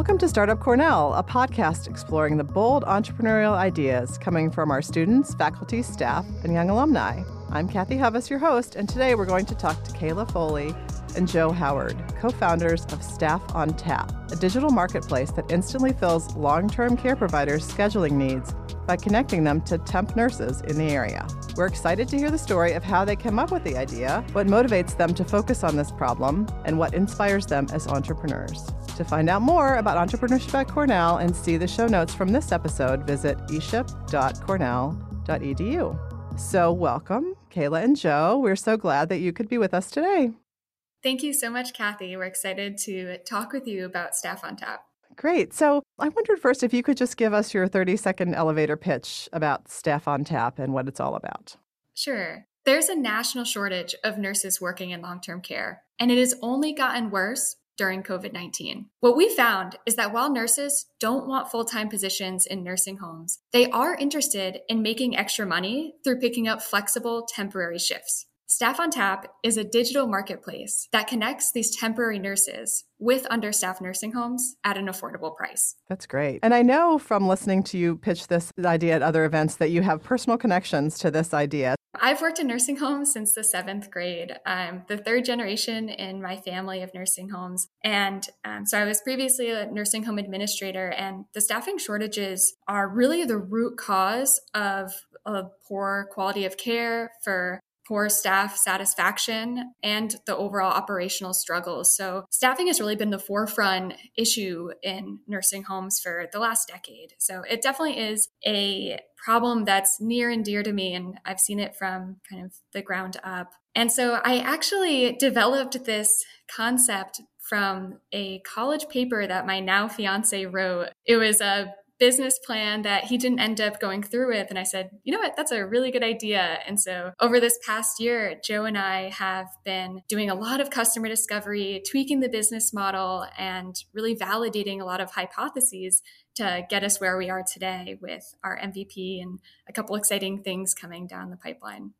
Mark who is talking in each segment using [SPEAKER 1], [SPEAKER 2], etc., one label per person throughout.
[SPEAKER 1] Welcome to Startup Cornell, a podcast exploring the bold entrepreneurial ideas coming from our students, faculty, staff, and young alumni. I'm Kathy Hovis, your host, and today we're going to talk to Kayla Foley and Joe Howard, co founders of Staff on Tap, a digital marketplace that instantly fills long term care providers' scheduling needs by connecting them to temp nurses in the area. We're excited to hear the story of how they came up with the idea, what motivates them to focus on this problem, and what inspires them as entrepreneurs. To find out more about entrepreneurship at Cornell and see the show notes from this episode, visit eship.cornell.edu. So, welcome, Kayla and Joe. We're so glad that you could be with us today.
[SPEAKER 2] Thank you so much, Kathy. We're excited to talk with you about Staff on Tap.
[SPEAKER 1] Great. So I wondered first if you could just give us your 30 second elevator pitch about Staff on Tap and what it's all about.
[SPEAKER 2] Sure. There's a national shortage of nurses working in long term care, and it has only gotten worse during COVID 19. What we found is that while nurses don't want full time positions in nursing homes, they are interested in making extra money through picking up flexible temporary shifts. Staff on Tap is a digital marketplace that connects these temporary nurses with understaffed nursing homes at an affordable price.
[SPEAKER 1] That's great. And I know from listening to you pitch this idea at other events that you have personal connections to this idea.
[SPEAKER 2] I've worked in nursing homes since the seventh grade. I'm the third generation in my family of nursing homes. And um, so I was previously a nursing home administrator, and the staffing shortages are really the root cause of a poor quality of care for poor staff satisfaction and the overall operational struggles. So, staffing has really been the forefront issue in nursing homes for the last decade. So, it definitely is a problem that's near and dear to me, and I've seen it from kind of the ground up. And so, I actually developed this concept from a college paper that my now fiance wrote. It was a business plan that he didn't end up going through with. And I said, you know what, that's a really good idea. And so over this past year, Joe and I have been doing a lot of customer discovery, tweaking the business model, and really validating a lot of hypotheses to get us where we are today with our MVP and a couple exciting things coming down the pipeline.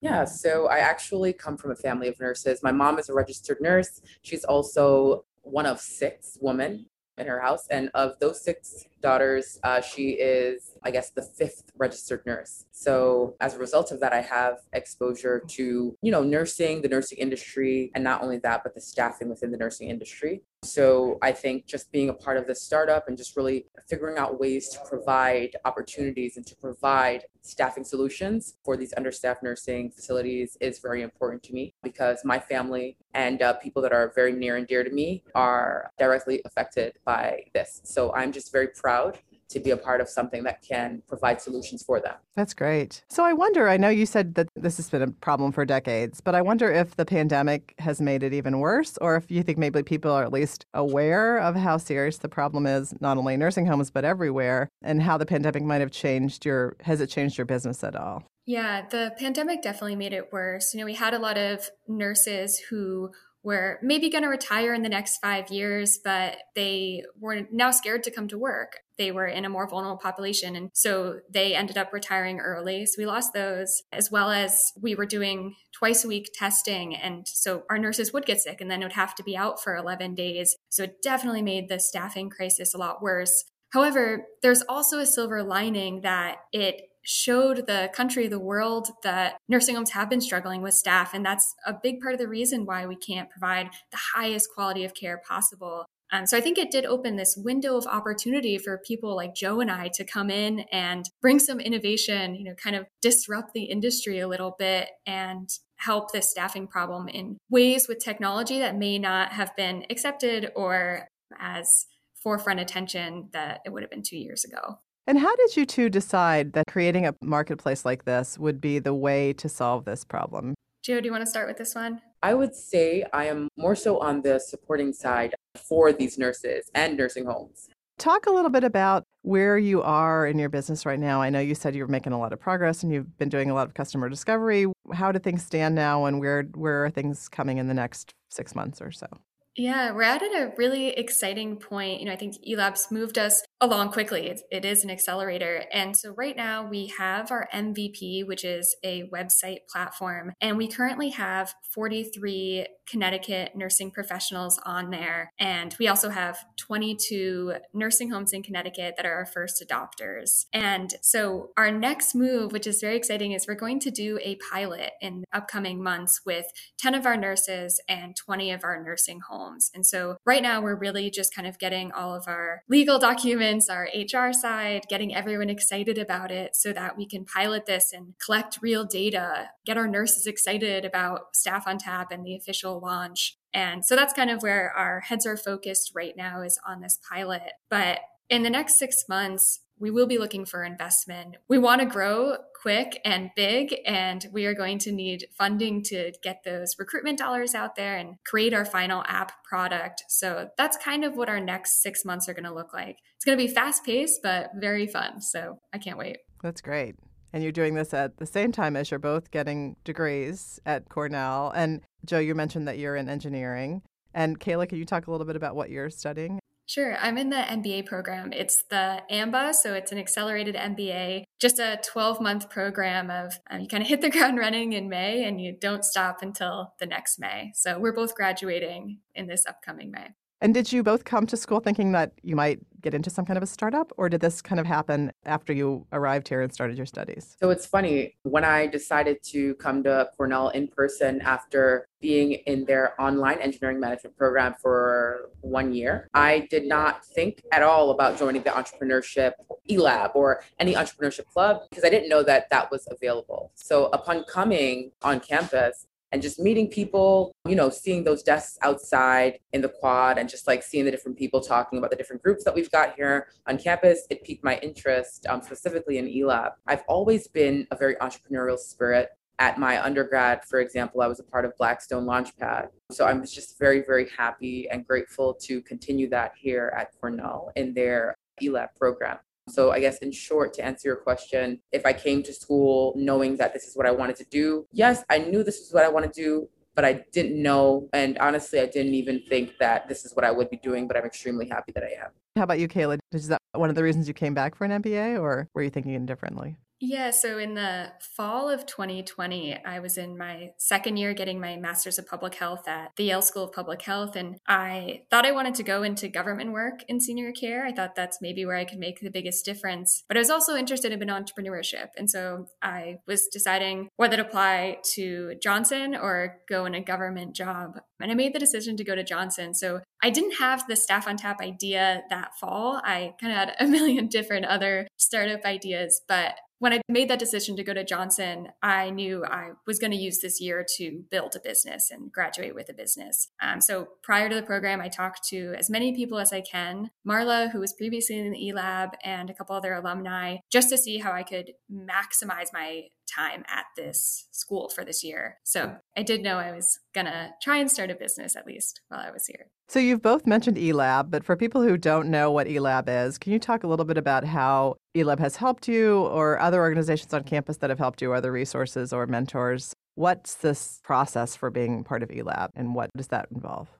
[SPEAKER 3] Yeah, so I actually come from a family of nurses. My mom is a registered nurse. She's also one of six women in her house. And of those six daughters, uh, she is, I guess, the fifth registered nurse. So as a result of that, I have exposure to, you know, nursing, the nursing industry, and not only that, but the staffing within the nursing industry. So I think just being a part of this startup and just really figuring out ways to provide opportunities and to provide staffing solutions for these understaffed nursing facilities is very important to me because my family and uh, people that are very near and dear to me are directly affected by this. So I'm just very proud to be a part of something that can provide solutions for them.
[SPEAKER 1] That's great. So I wonder, I know you said that this has been a problem for decades, but I wonder if the pandemic has made it even worse or if you think maybe people are at least aware of how serious the problem is, not only in nursing homes, but everywhere, and how the pandemic might have changed your, has it changed your business at all?
[SPEAKER 2] Yeah, the pandemic definitely made it worse. You know, we had a lot of nurses who were maybe going to retire in the next five years, but they were now scared to come to work. They were in a more vulnerable population. And so they ended up retiring early. So we lost those, as well as we were doing twice a week testing. And so our nurses would get sick and then it would have to be out for 11 days. So it definitely made the staffing crisis a lot worse. However, there's also a silver lining that it showed the country, the world that nursing homes have been struggling with staff. And that's a big part of the reason why we can't provide the highest quality of care possible. Um, so I think it did open this window of opportunity for people like Joe and I to come in and bring some innovation, you know, kind of disrupt the industry a little bit and help this staffing problem in ways with technology that may not have been accepted or as forefront attention that it would have been two years ago.
[SPEAKER 1] And how did you two decide that creating a marketplace like this would be the way to solve this problem?
[SPEAKER 2] Joe, do you want to start with this one?
[SPEAKER 3] I would say I am more so on the supporting side for these nurses and nursing homes.
[SPEAKER 1] Talk a little bit about where you are in your business right now. I know you said you're making a lot of progress and you've been doing a lot of customer discovery. How do things stand now and where where are things coming in the next 6 months or so?
[SPEAKER 2] Yeah, we're at a really exciting point. You know, I think eLabs moved us along quickly. It, it is an accelerator. And so right now we have our MVP, which is a website platform, and we currently have 43 Connecticut nursing professionals on there. And we also have 22 nursing homes in Connecticut that are our first adopters. And so our next move, which is very exciting, is we're going to do a pilot in upcoming months with 10 of our nurses and 20 of our nursing homes. And so right now we're really just kind of getting all of our legal documents, our HR side, getting everyone excited about it so that we can pilot this and collect real data, get our nurses excited about staff on tap and the official launch. And so that's kind of where our heads are focused right now is on this pilot. But in the next six months, we will be looking for investment. We want to grow quick and big, and we are going to need funding to get those recruitment dollars out there and create our final app product. So that's kind of what our next six months are going to look like. It's going to be fast paced, but very fun. So I can't wait.
[SPEAKER 1] That's great. And you're doing this at the same time as you're both getting degrees at Cornell. And Joe, you mentioned that you're in engineering. And Kayla, can you talk a little bit about what you're studying?
[SPEAKER 2] Sure. I'm in the MBA program. It's the AMBA, so it's an accelerated MBA, just a 12 month program of um, you kind of hit the ground running in May and you don't stop until the next May. So we're both graduating in this upcoming May.
[SPEAKER 1] And did you both come to school thinking that you might get into some kind of a startup, or did this kind of happen after you arrived here and started your studies?
[SPEAKER 3] So it's funny. When I decided to come to Cornell in person after being in their online engineering management program for one year, I did not think at all about joining the entrepreneurship eLab or any entrepreneurship club because I didn't know that that was available. So upon coming on campus, and just meeting people, you know, seeing those desks outside in the quad and just like seeing the different people talking about the different groups that we've got here on campus, it piqued my interest, um, specifically in eLab. I've always been a very entrepreneurial spirit. At my undergrad, for example, I was a part of Blackstone Launchpad. So I'm just very, very happy and grateful to continue that here at Cornell in their eLab program. So, I guess in short, to answer your question, if I came to school knowing that this is what I wanted to do, yes, I knew this is what I want to do, but I didn't know. And honestly, I didn't even think that this is what I would be doing, but I'm extremely happy that I am.
[SPEAKER 1] How about you, Kayla? Is that one of the reasons you came back for an MBA, or were you thinking differently?
[SPEAKER 2] Yeah, so in the fall of 2020, I was in my second year getting my master's of public health at the Yale School of Public Health. And I thought I wanted to go into government work in senior care. I thought that's maybe where I could make the biggest difference. But I was also interested in entrepreneurship. And so I was deciding whether to apply to Johnson or go in a government job. And I made the decision to go to Johnson. So I didn't have the staff on tap idea that fall. I kind of had a million different other startup ideas, but when I made that decision to go to Johnson, I knew I was going to use this year to build a business and graduate with a business. Um, so prior to the program, I talked to as many people as I can, Marla, who was previously in the eLab, and a couple other alumni, just to see how I could maximize my time at this school for this year. So I did know I was going to try and start a business at least while I was here.
[SPEAKER 1] So you've both mentioned eLab, but for people who don't know what eLab is, can you talk a little bit about how eLab has helped you or other organizations on campus that have helped you, other resources or mentors? What's this process for being part of eLab and what does that involve?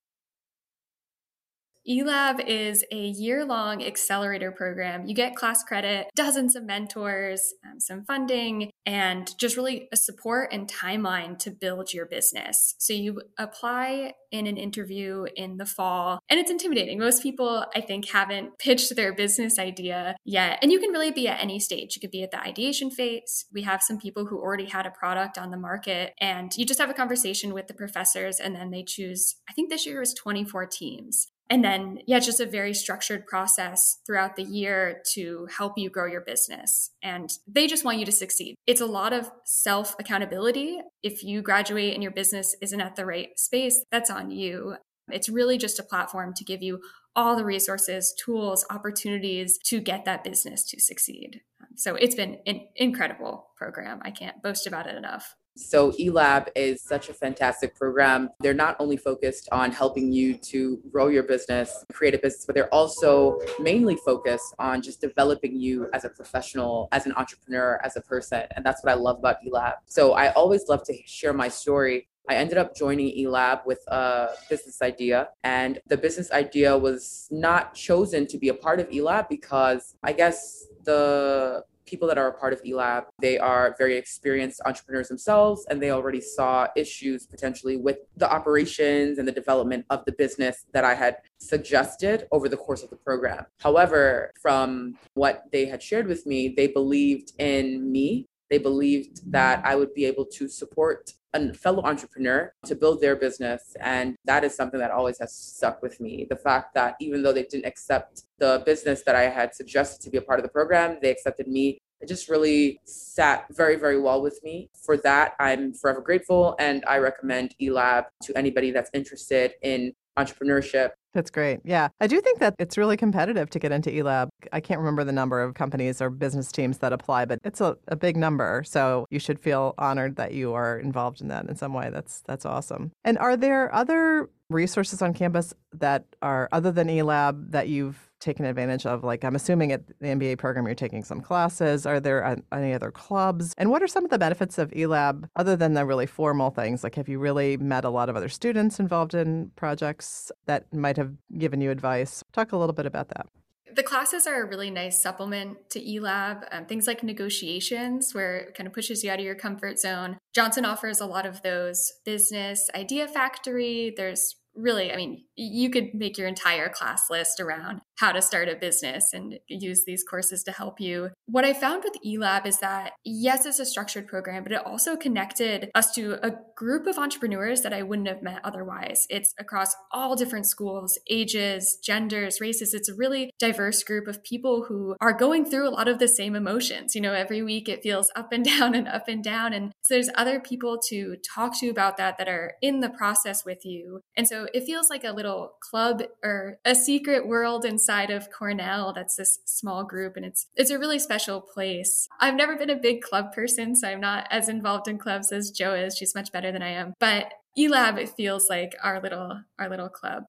[SPEAKER 2] eLab is a year long accelerator program. You get class credit, dozens of mentors, um, some funding, and just really a support and timeline to build your business. So you apply in an interview in the fall, and it's intimidating. Most people, I think, haven't pitched their business idea yet. And you can really be at any stage. You could be at the ideation phase. We have some people who already had a product on the market, and you just have a conversation with the professors, and then they choose, I think this year was 24 teams. And then, yeah, just a very structured process throughout the year to help you grow your business. And they just want you to succeed. It's a lot of self accountability. If you graduate and your business isn't at the right space, that's on you. It's really just a platform to give you all the resources, tools, opportunities to get that business to succeed. So it's been an incredible program. I can't boast about it enough.
[SPEAKER 3] So eLab is such a fantastic program. They're not only focused on helping you to grow your business, create a business, but they're also mainly focused on just developing you as a professional, as an entrepreneur, as a person. And that's what I love about eLab. So I always love to share my story I ended up joining eLab with a business idea, and the business idea was not chosen to be a part of eLab because I guess the people that are a part of eLab, they are very experienced entrepreneurs themselves, and they already saw issues potentially with the operations and the development of the business that I had suggested over the course of the program. However, from what they had shared with me, they believed in me. They believed that I would be able to support a fellow entrepreneur to build their business. And that is something that always has stuck with me. The fact that even though they didn't accept the business that I had suggested to be a part of the program, they accepted me. It just really sat very, very well with me. For that, I'm forever grateful. And I recommend eLab to anybody that's interested in entrepreneurship
[SPEAKER 1] that's great. Yeah. I do think that it's really competitive to get into eLab. I can't remember the number of companies or business teams that apply, but it's a, a big number. So you should feel honored that you are involved in that in some way. That's that's awesome. And are there other resources on campus that are other than eLab that you've taken advantage of? Like, I'm assuming at the MBA program you're taking some classes. Are there any other clubs? And what are some of the benefits of eLab other than the really formal things? Like, have you really met a lot of other students involved in projects that might have given you advice? Talk a little bit about that.
[SPEAKER 2] The classes are a really nice supplement to eLab. Um, things like negotiations, where it kind of pushes you out of your comfort zone. Johnson offers a lot of those. Business Idea Factory, there's really, I mean, you could make your entire class list around how to start a business and use these courses to help you. What I found with eLab is that, yes, it's a structured program, but it also connected us to a group of entrepreneurs that I wouldn't have met otherwise. It's across all different schools, ages, genders, races. It's a really diverse group of people who are going through a lot of the same emotions. You know, every week it feels up and down and up and down. And so there's other people to talk to about that that are in the process with you. And so it feels like a little club or a secret world inside of Cornell that's this small group and it's it's a really special place. I've never been a big club person, so I'm not as involved in clubs as Joe is. She's much better than I am. But eLab it feels like our little our little club.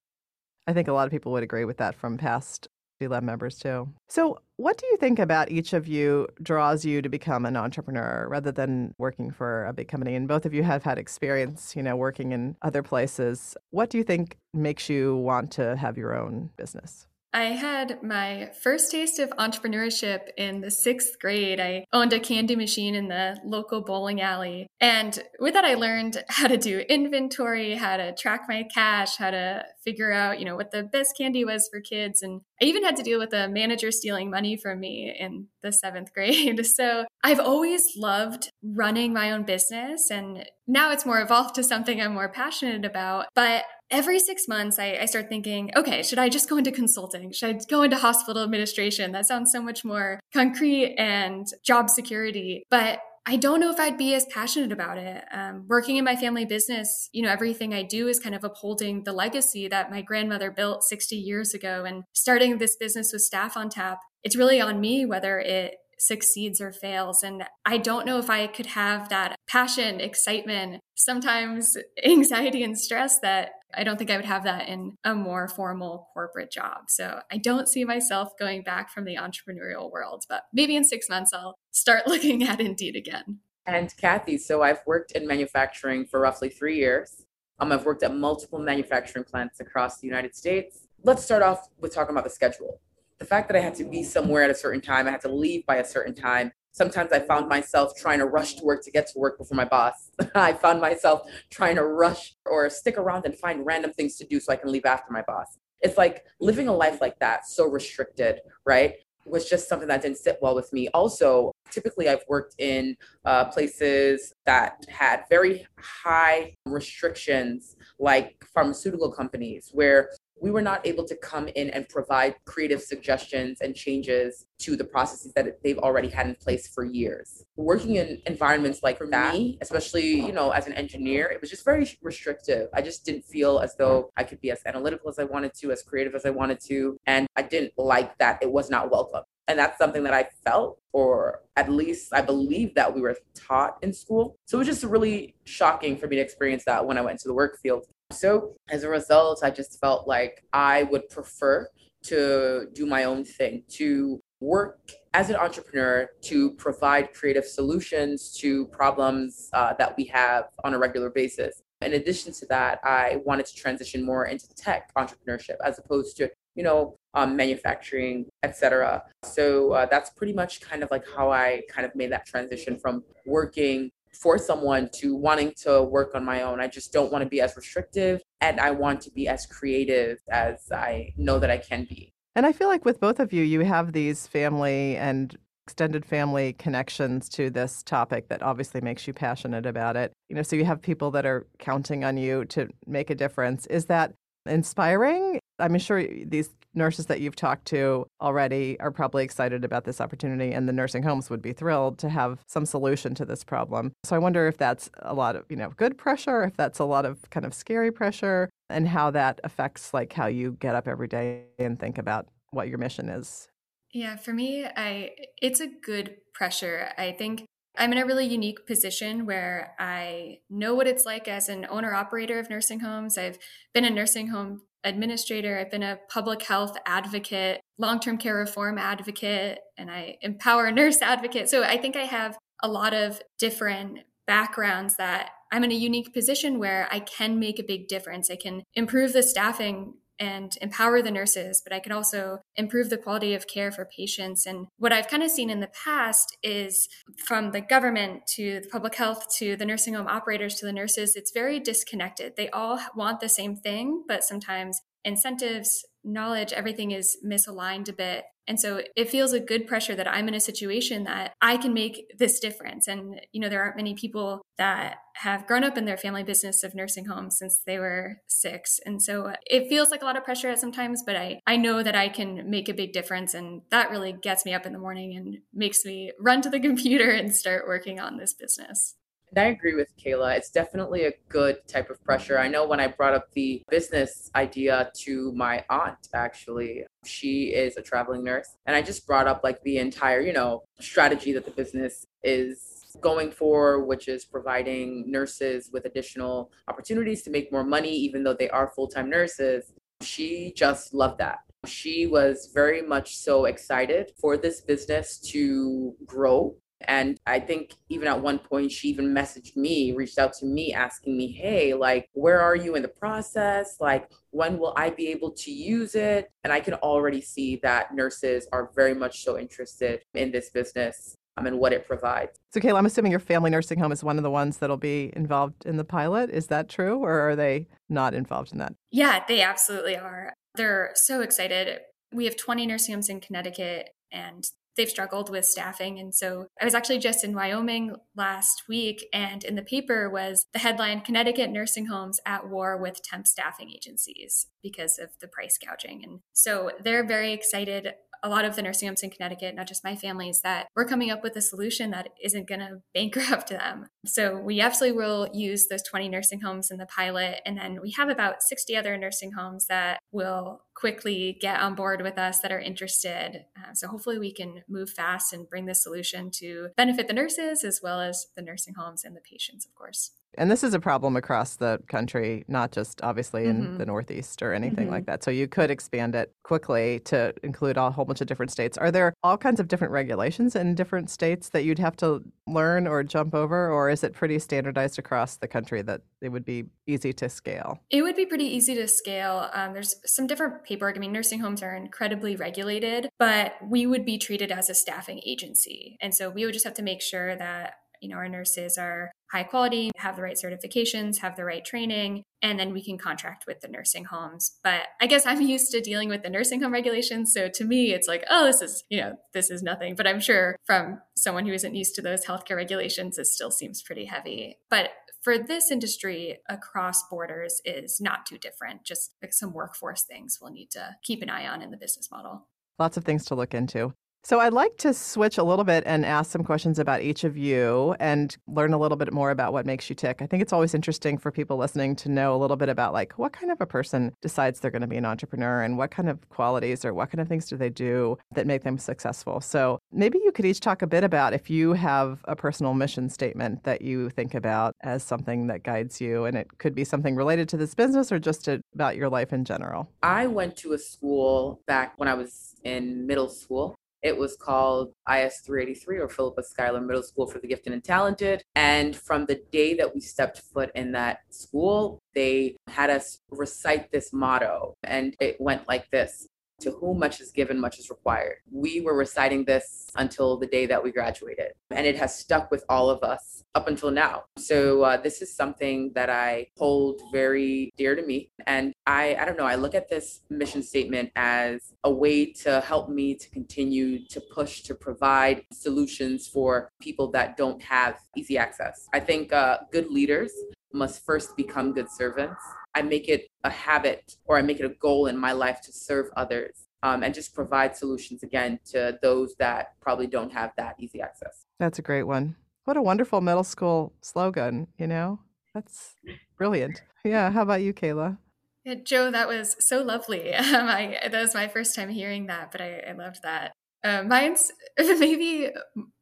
[SPEAKER 1] I think a lot of people would agree with that from past eLab members too. So, what do you think about each of you draws you to become an entrepreneur rather than working for a big company? And both of you have had experience, you know, working in other places. What do you think makes you want to have your own business?
[SPEAKER 2] I had my first taste of entrepreneurship in the sixth grade. I owned a candy machine in the local bowling alley. And with that, I learned how to do inventory, how to track my cash, how to figure out, you know, what the best candy was for kids. And I even had to deal with a manager stealing money from me in the seventh grade. So I've always loved running my own business. And now it's more evolved to something I'm more passionate about. But every six months, I, I, start thinking, okay, should I just go into consulting? Should I go into hospital administration? That sounds so much more concrete and job security. But I don't know if I'd be as passionate about it. Um, working in my family business, you know, everything I do is kind of upholding the legacy that my grandmother built 60 years ago. And starting this business with Staff on Tap, it's really on me whether it succeeds or fails. And I don't know if I could have that passion, excitement, sometimes anxiety and stress that I don't think I would have that in a more formal corporate job. So I don't see myself going back from the entrepreneurial world, but maybe in six months I'll start looking at Indeed again.
[SPEAKER 3] And Kathy, so I've worked in manufacturing for roughly three years. Um, I've worked at multiple manufacturing plants across the United States. Let's start off with talking about the schedule. The fact that I had to be somewhere at a certain time, I had to leave by a certain time, sometimes I found myself trying to rush to work to get to work before my boss. I found myself trying to rush or stick around and find random things to do so I can leave after my boss. It's like living a life like that, so restricted, right? Was just something that didn't sit well with me. Also, typically I've worked in uh, places that had very high restrictions, like pharmaceutical companies, where we were not able to come in and provide creative suggestions and changes to the processes that they've already had in place for years. Working in environments like that, me, especially, you know, as an engineer, it was just very restrictive. I just didn't feel as though I could be as analytical as I wanted to, as creative as I wanted to. And I didn't like that it was not welcome. And that's something that I felt, or at least I believe that we were taught in school. So it was just really shocking for me to experience that when I went into the work field. So as a result, I just felt like I would prefer to do my own thing, to work as an entrepreneur to provide creative solutions to problems uh, that we have on a regular basis. In addition to that, I wanted to transition more into tech entrepreneurship as opposed to, you know, um, manufacturing, etc. So uh, that's pretty much kind of like how I kind of made that transition from working for someone to wanting to work on my own. I just don't want to be as restrictive and I want to be as creative as I know that I can be.
[SPEAKER 1] And I feel like with both of you, you have these family and extended family connections to this topic that obviously makes you passionate about it. You know, so you have people that are counting on you to make a difference. Is that inspiring? I'm sure these nurses that you've talked to already are probably excited about this opportunity, and the nursing homes would be thrilled to have some solution to this problem. So I wonder if that's a lot of, you know, good pressure, if that's a lot of kind of scary pressure, and how that affects like how you get up every day and think about what your mission is.
[SPEAKER 2] Yeah, for me, I it's a good pressure. I think I'm in a really unique position where I know what it's like as an owner operator of nursing homes. I've been a nursing home administrator, I've been a public health advocate, long-term care reform advocate, and I empower nurse advocate. So I think I have a lot of different backgrounds that I'm in a unique position where I can make a big difference. I can improve the staffing and empower the nurses, but I could also improve the quality of care for patients. And what I've kind of seen in the past is from the government to the public health to the nursing home operators to the nurses, it's very disconnected. They all want the same thing, but sometimes incentives, knowledge, everything is misaligned a bit. And so it feels a good pressure that I'm in a situation that I can make this difference. And, you know, there aren't many people that have grown up in their family business of nursing homes since they were six. And so it feels like a lot of pressure at sometimes, but I, I know that I can make a big difference. And that really gets me up in the morning and makes me run to the computer and start working on this business.
[SPEAKER 3] And I agree with Kayla. It's definitely a good type of pressure. I know when I brought up the business idea to my aunt, actually, she is a traveling nurse. And I just brought up like the entire, you know, strategy that the business is going for, which is providing nurses with additional opportunities to make more money, even though they are full time nurses. She just loved that. She was very much so excited for this business to grow and I think even at one point, she even messaged me, reached out to me, asking me, Hey, like, where are you in the process? Like, when will I be able to use it? And I can already see that nurses are very much so interested in this business um, and what it provides.
[SPEAKER 1] So, Kayla, I'm assuming your family nursing home is one of the ones that'll be involved in the pilot. Is that true, or are they not involved in that?
[SPEAKER 2] Yeah, they absolutely are. They're so excited. We have 20 nursing homes in Connecticut, and they've struggled with staffing. And so I was actually just in Wyoming last week, and in the paper was the headline Connecticut nursing homes at war with temp staffing agencies because of the price gouging. And so they're very excited a lot of the nursing homes in Connecticut, not just my families, that we're coming up with a solution that isn't going to bankrupt them. So we absolutely will use those 20 nursing homes in the pilot. And then we have about 60 other nursing homes that will quickly get on board with us that are interested. Uh, so hopefully we can move fast and bring this solution to benefit the nurses as well as the nursing homes and the patients, of course.
[SPEAKER 1] And this is a problem across the country, not just obviously in mm-hmm. the Northeast or anything mm-hmm. like that. So you could expand it quickly to include a whole bunch of different states. Are there all kinds of different regulations in different states that you'd have to learn or jump over? Or is it pretty standardized across the country that it would be easy to scale?
[SPEAKER 2] It would be pretty easy to scale. Um, there's some different paperwork. I mean, nursing homes are incredibly regulated, but we would be treated as a staffing agency. And so we would just have to make sure that you know our nurses are high quality have the right certifications have the right training and then we can contract with the nursing homes. But i guess i'm used to dealing with the nursing home regulations so to me it's like oh this is you know this is nothing. But i'm sure from someone who isn't used to those healthcare regulations it still seems pretty heavy. But for this industry across borders is not too different. Just like some workforce things we'll need to keep an eye on in the business model.
[SPEAKER 1] Lots of things to look into so I'd like to switch a little bit and ask some questions about each of you and learn a little bit more about what makes you tick. I think it's always interesting for people listening to know a little bit about like what kind of a person decides they're going to be an entrepreneur and what kind of qualities or what kind of things do they do that make them successful. So maybe you could each talk a bit about if you have a personal mission statement that you think about as something that guides you and it could be something related to this business or just about your life in general.
[SPEAKER 3] I went to a school back when I was in middle school It was called IS 383 or Philippa Schuyler Middle School for the Gifted and Talented. And from the day that we stepped foot in that school, they had us recite this motto. And it went like this to whom much is given, much is required. We were reciting this until the day that we graduated, and it has stuck with all of us up until now. So uh, this is something that I hold very dear to me, and I I don't know. I look at this mission statement as a way to help me to continue to push to provide solutions for people that don't have easy access. I think uh, good leaders must first become good servants I make it a habit or I make it a goal in my life to serve others um, and just provide solutions again to those that probably don't have that easy access.
[SPEAKER 1] That's a great one. What a wonderful middle school slogan, you know? That's brilliant. Yeah. How about you, Kayla?
[SPEAKER 2] Yeah, Joe, that was so lovely. Um, I, that was my first time hearing that, but I, I loved that. Uh, mine's maybe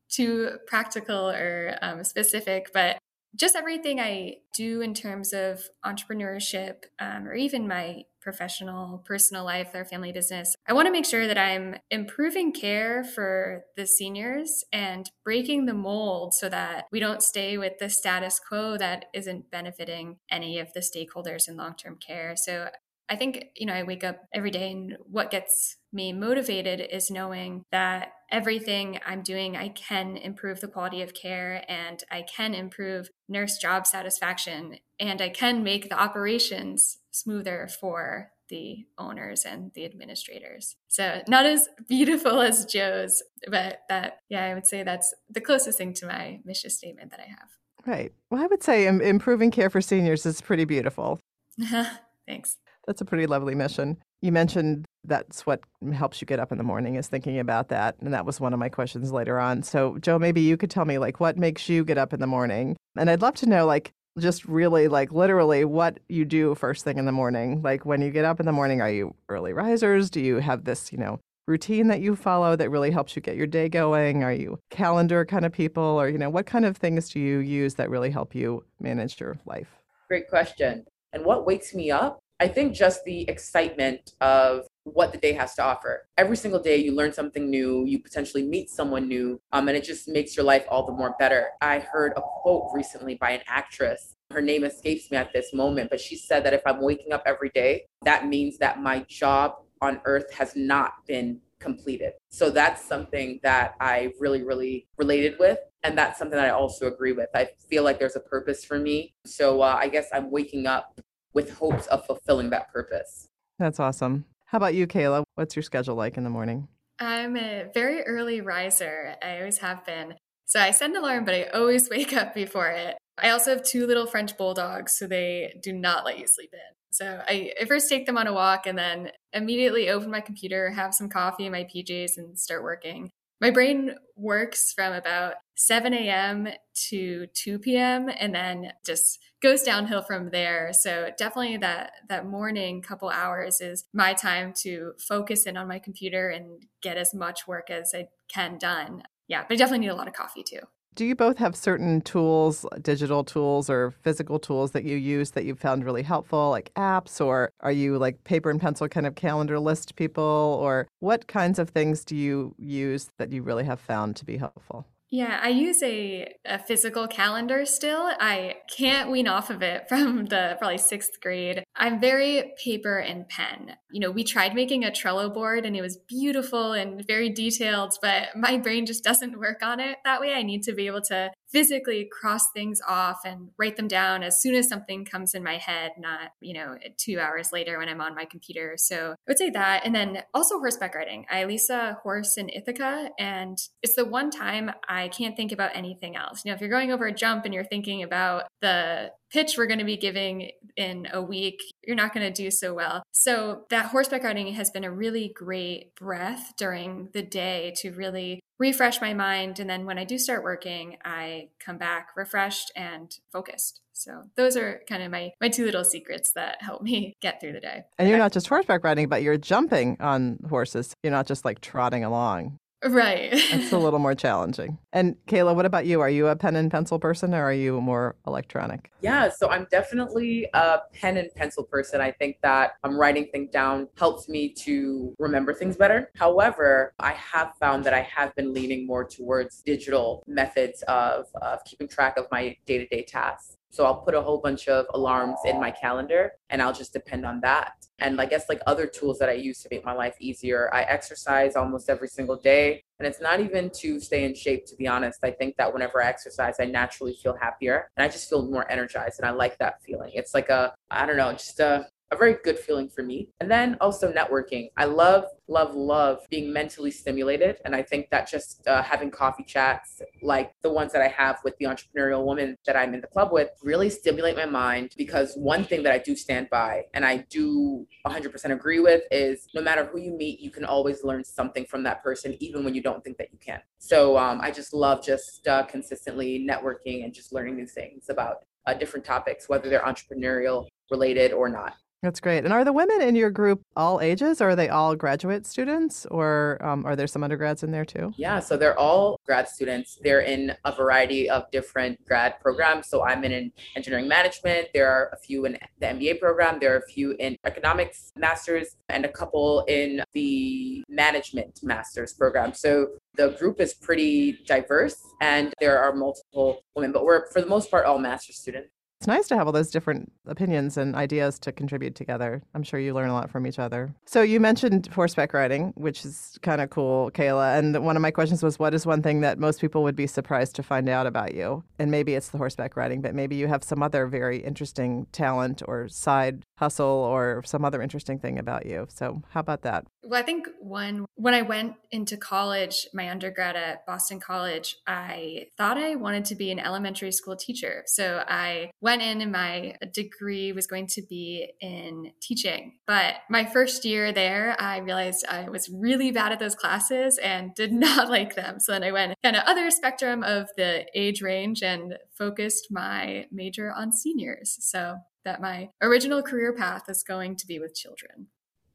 [SPEAKER 2] too practical or um, specific, but just everything I do in terms of entrepreneurship um, or even my professional, personal life or family business, I want to make sure that I'm improving care for the seniors and breaking the mold so that we don't stay with the status quo that isn't benefiting any of the stakeholders in long term care. So I think, you know, I wake up every day and what gets me motivated is knowing that everything I'm doing, I can improve the quality of care and I can improve nurse job satisfaction and I can make the operations smoother for the owners and the administrators. So, not as beautiful as Joe's, but that, yeah, I would say that's the closest thing to my mission statement that I have.
[SPEAKER 1] Right. Well, I would say improving care for seniors is pretty beautiful.
[SPEAKER 2] Thanks.
[SPEAKER 1] That's a pretty lovely mission. You mentioned that's what helps you get up in the morning is thinking about that. And that was one of my questions later on. So, Joe, maybe you could tell me, like, what makes you get up in the morning? And I'd love to know, like, just really, like, literally what you do first thing in the morning. Like, when you get up in the morning, are you early risers? Do you have this, you know, routine that you follow that really helps you get your day going? Are you calendar kind of people? Or, you know, what kind of things do you use that really help you manage your life?
[SPEAKER 3] Great question. And what wakes me up I think just the excitement of what the day has to offer. Every single day, you learn something new, you potentially meet someone new, um, and it just makes your life all the more better. I heard a quote recently by an actress. Her name escapes me at this moment, but she said that if I'm waking up every day, that means that my job on earth has not been completed. So that's something that I really, really related with. And that's something that I also agree with. I feel like there's a purpose for me. So uh, I guess I'm waking up with hopes of fulfilling that purpose.
[SPEAKER 1] That's awesome. How about you, Kayla? What's your schedule like in the morning?
[SPEAKER 2] I'm a very early riser. I always have been. So I set an alarm, but I always wake up before it. I also have two little French bulldogs, so they do not let you sleep in. So I, I first take them on a walk and then immediately open my computer, have some coffee in my PJs, and start working. My brain works from about 7 a.m. to 2 p.m. and then just goes downhill from there. So definitely that that morning couple hours is my time to focus in on my computer and get as much work as I can done. Yeah, but I definitely need a lot of coffee too.
[SPEAKER 1] Do you both have certain tools, digital tools or physical tools that you use that you've found really helpful, like apps, or are you like paper and pencil kind of calendar list people, or what kinds of things do you use that you really have found to be helpful?
[SPEAKER 2] Yeah, I use a, a physical calendar still. I can't wean off of it from the probably sixth grade. I'm very paper and pen. You know, we tried making a Trello board and it was beautiful and very detailed, but my brain just doesn't work on it that way. I need to be able to physically cross things off and write them down as soon as something comes in my head, not, you know, two hours later when I'm on my computer. So I would say that. And then also horseback riding. I lease a horse in Ithaca, and it's the one time I can't think about anything else. You know, if you're going over a jump and you're thinking about the pitch we're going to be giving in a week, you're not going to do so well. So, that horseback riding has been a really great breath during the day to really refresh my mind. And then when I do start working, I come back refreshed and focused. So those are kind of my my two little secrets that help me get through the day.
[SPEAKER 1] And you're not just horseback riding, but you're jumping on horses. You're not just like trotting along.
[SPEAKER 2] Right.
[SPEAKER 1] It's a little more challenging. And Kayla, what about you? Are you a pen and pencil person or are you more electronic?
[SPEAKER 3] Yeah, so I'm definitely a pen and pencil person. I think that I'm um, writing things down helps me to remember things better. However, I have found that I have been leaning more towards digital methods of, of keeping track of my day to day tasks. So I'll put a whole bunch of alarms in my calendar and I'll just depend on that. And I guess like other tools that I use to make my life easier, I exercise almost every single day. And it's not even to stay in shape, to be honest. I think that whenever I exercise, I naturally feel happier and I just feel more energized. And I like that feeling. It's like a, I don't know, just a, a very good feeling for me. And then also networking. I love, love, love being mentally stimulated. And I think that just uh, having coffee chats like the ones that I have with the entrepreneurial woman that I'm in the club with really stimulate my mind because one thing that I do stand by and I do 100% agree with is no matter who you meet, you can always learn something from that person, even when you don't think that you can. So um, I just love just uh, consistently networking and just learning new things about uh, different topics, whether they're entrepreneurial related or not.
[SPEAKER 1] That's great. And are the women in your group all ages, or are they all graduate students, or um, are there some undergrads in there too?
[SPEAKER 3] Yeah, so they're all grad students. They're in a variety of different grad programs. So I'm in an engineering management. There are a few in the MBA program. There are a few in economics masters, and a couple in the management masters program. So the group is pretty diverse, and there are multiple women, but we're for the most part all master's students
[SPEAKER 1] it's nice to have all those different opinions and ideas to contribute together. I'm sure you learn a lot from each other. So you mentioned horseback riding, which is kind of cool, Kayla. And one of my questions was, what is one thing that most people would be surprised to find out about you? And maybe it's the horseback riding, but maybe you have some other very interesting talent or side hustle or some other interesting thing about you. So how about that?
[SPEAKER 2] Well, I think one, when I went into college, my undergrad at Boston College, I thought I wanted to be an elementary school teacher. So I went in and my degree was going to be in teaching. But my first year there, I realized I was really bad at those classes and did not like them. So then I went kind of other spectrum of the age range and focused my major on seniors. So that my original career path is going to be with children.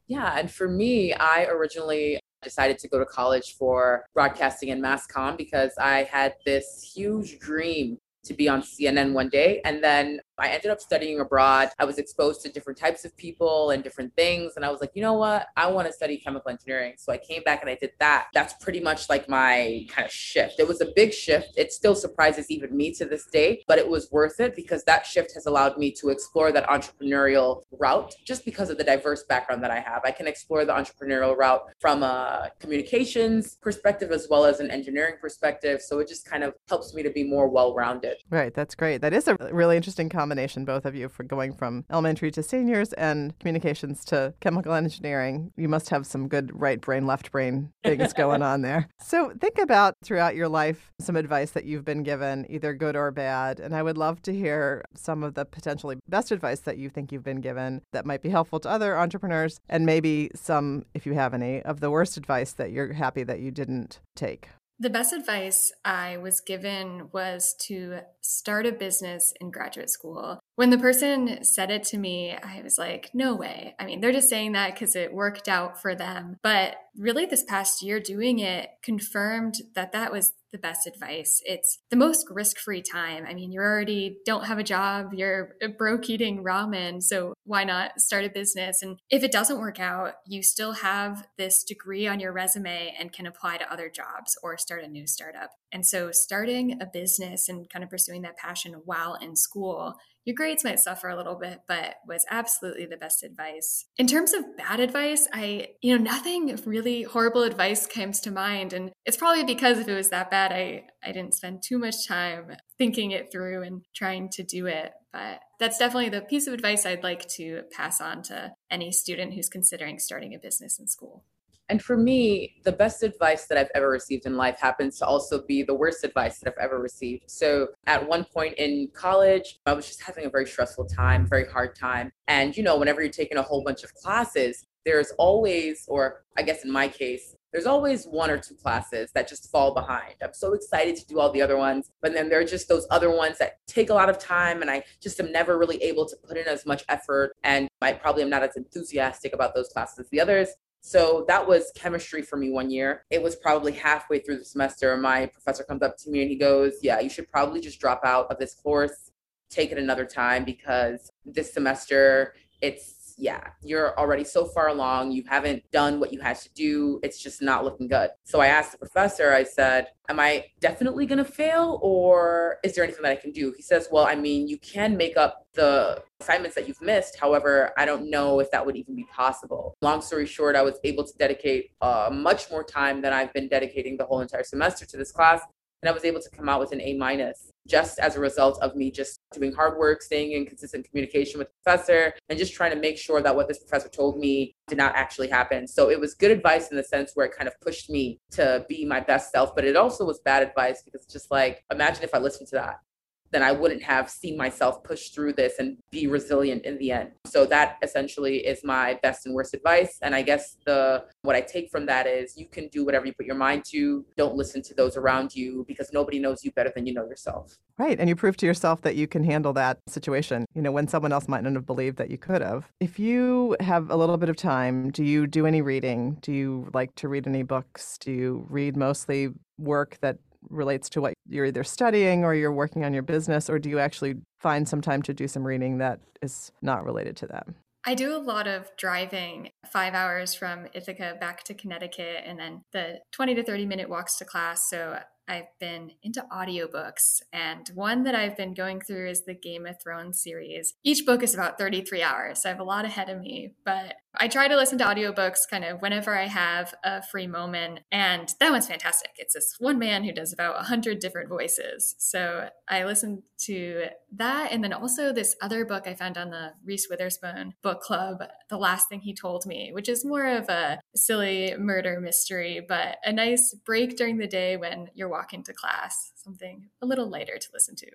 [SPEAKER 3] Yeah, and for me, I originally decided to go to college for broadcasting and mass comm because I had this huge dream to be on CNN one day. And then I ended up studying abroad. I was exposed to different types of people and different things. And I was like, you know what? I want to study chemical engineering. So I came back and I did that. That's pretty much like my kind of shift. It was a big shift. It still surprises even me to this day, but it was worth it because that shift has allowed me to explore that entrepreneurial route just because of the diverse background that I have. I can explore the entrepreneurial route from a communications perspective as well as an engineering perspective. So it just kind of helps me to be more well rounded.
[SPEAKER 1] Right. That's great. That is a really interesting conversation combination, both of you, for going from elementary to seniors and communications to chemical engineering. You must have some good right brain, left brain things going on there. So think about throughout your life some advice that you've been given, either good or bad. And I would love to hear some of the potentially best advice that you think you've been given that might be helpful to other entrepreneurs, and maybe some, if you have any, of the worst advice that you're happy that you didn't take.
[SPEAKER 2] The best advice I was given was to start a business in graduate school. When the person said it to me, I was like, no way. I mean, they're just saying that because it worked out for them. But really, this past year doing it confirmed that that was the best advice. It's the most risk free time. I mean, you already don't have a job, you're broke eating ramen. So why not start a business? And if it doesn't work out, you still have this degree on your resume and can apply to other jobs or start a new startup. And so starting a business and kind of pursuing that passion while in school your grades might suffer a little bit, but was absolutely the best advice. In terms of bad advice, I, you know, nothing really horrible advice comes to mind. And it's probably because if it was that bad, I, I didn't spend too much time thinking it through and trying to do it. But that's definitely the piece of advice I'd like to pass on to any student who's considering starting a business in school.
[SPEAKER 3] And for me, the best advice that I've ever received in life happens to also be the worst advice that I've ever received. So at one point in college, I was just having a very stressful time, very hard time. And, you know, whenever you're taking a whole bunch of classes, there's always, or I guess in my case, there's always one or two classes that just fall behind. I'm so excited to do all the other ones, but then there are just those other ones that take a lot of time and I just am never really able to put in as much effort and I probably am not as enthusiastic about those classes as the others. So that was chemistry for me one year. It was probably halfway through the semester. My professor comes up to me and he goes, Yeah, you should probably just drop out of this course, take it another time because this semester it's yeah, you're already so far along. You haven't done what you had to do. It's just not looking good. So I asked the professor, I said, Am I definitely going to fail or is there anything that I can do? He says, Well, I mean, you can make up the assignments that you've missed. However, I don't know if that would even be possible. Long story short, I was able to dedicate uh, much more time than I've been dedicating the whole entire semester to this class. And I was able to come out with an A minus just as a result of me just doing hard work, staying in consistent communication with the professor, and just trying to make sure that what this professor told me did not actually happen. So it was good advice in the sense where it kind of pushed me to be my best self, but it also was bad advice because just like, imagine if I listened to that then I wouldn't have seen myself push through this and be resilient in the end. So that essentially is my best and worst advice. And I guess the what I take from that is you can do whatever you put your mind to. Don't listen to those around you because nobody knows you better than you know yourself.
[SPEAKER 1] Right. And you prove to yourself that you can handle that situation, you know, when someone else might not have believed that you could have. If you have a little bit of time, do you do any reading? Do you like to read any books? Do you read mostly work that relates to what you're either studying or you're working on your business, or do you actually find some time to do some reading that is not related to that?
[SPEAKER 2] I do a lot of driving, five hours from Ithaca back to Connecticut, and then the 20 to 30 minute walks to class. So I've been into audiobooks, and one that I've been going through is the Game of Thrones series. Each book is about 33 hours, so I have a lot ahead of me, but I try to listen to audiobooks kind of whenever I have a free moment, and that one's fantastic. It's this one man who does about 100 different voices. So I listened to that, and then also this other book I found on the Reese Witherspoon book club, The Last Thing He Told Me, which is more of a silly murder mystery, but a nice break during the day when you're walking to class, something a little lighter to listen to.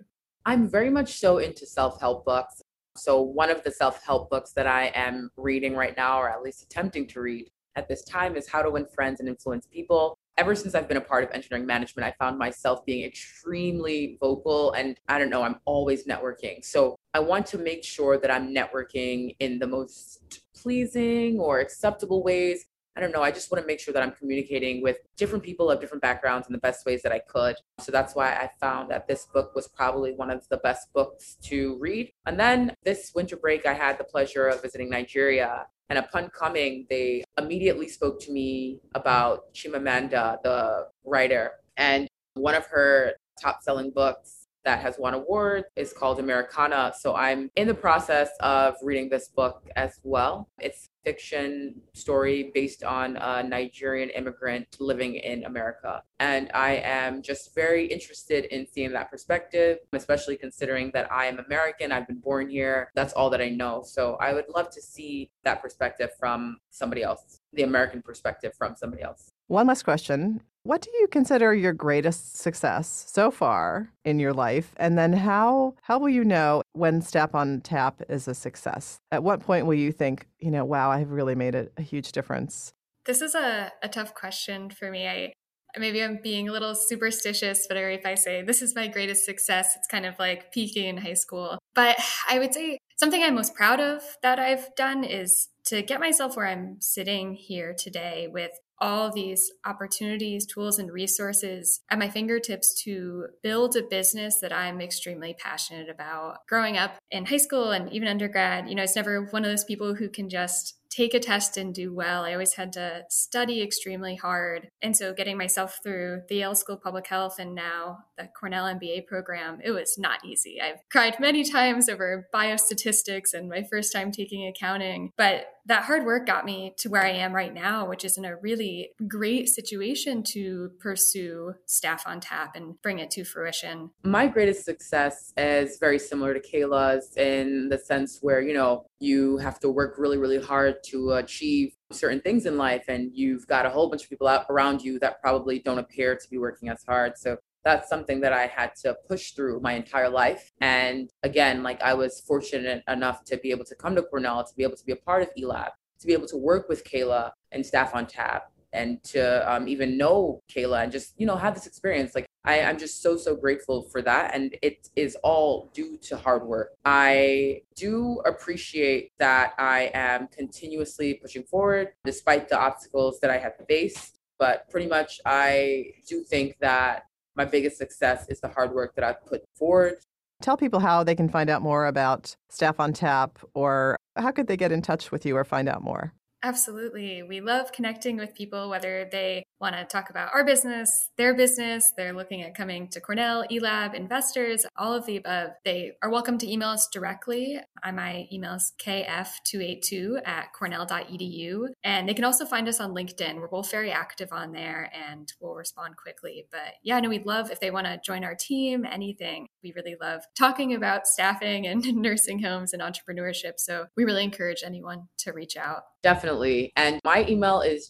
[SPEAKER 3] I'm very much so into self help books. So, one of the self help books that I am reading right now, or at least attempting to read at this time, is How to Win Friends and Influence People. Ever since I've been a part of engineering management, I found myself being extremely vocal and I don't know, I'm always networking. So, I want to make sure that I'm networking in the most pleasing or acceptable ways I don't know. I just want to make sure that I'm communicating with different people of different backgrounds in the best ways that I could. So that's why I found that this book was probably one of the best books to read. And then this winter break, I had the pleasure of visiting Nigeria. And upon coming, they immediately spoke to me about Chimamanda, the writer. And one of her top selling books that has won awards is called Americanah. So I'm in the process of reading this book as well. It's fiction story based on a Nigerian immigrant living in America. And I am just very interested in seeing that perspective, especially considering that I am American. I've been born here. That's all that I know. So I would love to see that perspective from somebody else, the American perspective from somebody else.
[SPEAKER 1] One last question. What do you consider your greatest success so far in your life? And then how how will you know when Staff on Tap is a success? At what point will you think, you know, wow, I've really made a, a huge difference?
[SPEAKER 2] This is a, a tough question for me. I maybe I'm being a little superstitious, but if I say this is my greatest success, it's kind of like peaking in high school. But I would say something I'm most proud of that I've done is to get myself where I'm sitting here today with all these opportunities, tools, and resources at my fingertips to build a business that I'm extremely passionate about. Growing up in high school and even undergrad, you know, it's never one of those people who can just take a test and do well. I always had to study extremely hard. And so getting myself through the Yale School of Public Health and now the Cornell MBA program, it was not easy. I've cried many times over biostatistics and my first time taking accounting, but that hard work got me to where I am right now, which is in a really great situation to pursue staff on tap and bring it to fruition.
[SPEAKER 3] My greatest success is very similar to Kayla's in the sense where, you know, you have to work really, really hard to achieve certain things in life and you've got a whole bunch of people out around you that probably don't appear to be working as hard so that's something that i had to push through my entire life and again like i was fortunate enough to be able to come to cornell to be able to be a part of elab to be able to work with kayla and staff on tap and to um, even know kayla and just you know have this experience like I, am just so, so grateful for that. And it is all due to hard work. I do appreciate that I am continuously pushing forward despite the obstacles that I have faced. But pretty much, I do think that my biggest success is the hard work that I've put forward.
[SPEAKER 1] Tell people how they can find out more about Staff on Tap or how could they get in touch with you or find out more?
[SPEAKER 2] Absolutely. We love connecting with people, whether they want to talk about our business, their business, they're looking at coming to Cornell, eLab, investors, all of the above. They are welcome to email us directly. My email is kf282 at cornell.edu. And they can also find us on LinkedIn. We're both very active on there and we'll respond quickly. But yeah, no, we'd love if they want to join our team, anything. We really love talking about staffing and nursing homes and entrepreneurship. So we really encourage anyone to reach out.
[SPEAKER 3] Definitely. And my email is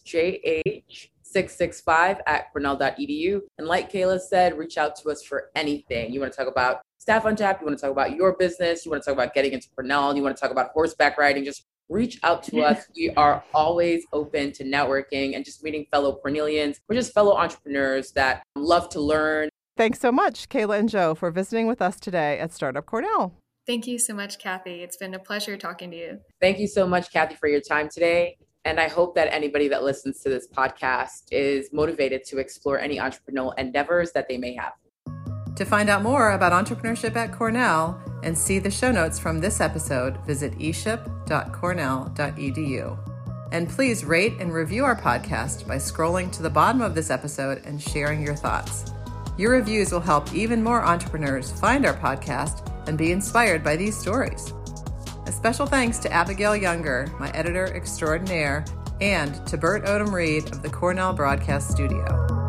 [SPEAKER 3] jh665 at cornell.edu. And like Kayla said, reach out to us for anything. You want to talk about staff on tap, you want to talk about your business, you want to talk about getting into Cornell, you want to talk about horseback riding, just reach out to us. We are always open to networking and just meeting fellow Cornelians. We're just fellow entrepreneurs that love to learn.
[SPEAKER 1] Thanks so much, Kayla and Joe, for visiting with us today at Startup Cornell.
[SPEAKER 2] Thank you so much, Kathy. It's been a pleasure talking to you.
[SPEAKER 3] Thank you so much, Kathy, for your time today. And I hope that anybody that listens to this podcast is motivated to explore any entrepreneurial endeavors that they may have.
[SPEAKER 1] To find out more about entrepreneurship at Cornell and see the show notes from this episode, visit eship.cornell.edu. And please rate and review our podcast by scrolling to the bottom of this episode and sharing your thoughts. Your reviews will help even more entrepreneurs find our podcast and be inspired by these stories. A special thanks to Abigail Younger, my editor extraordinaire, and to Bert Odom Reed of the Cornell Broadcast Studio.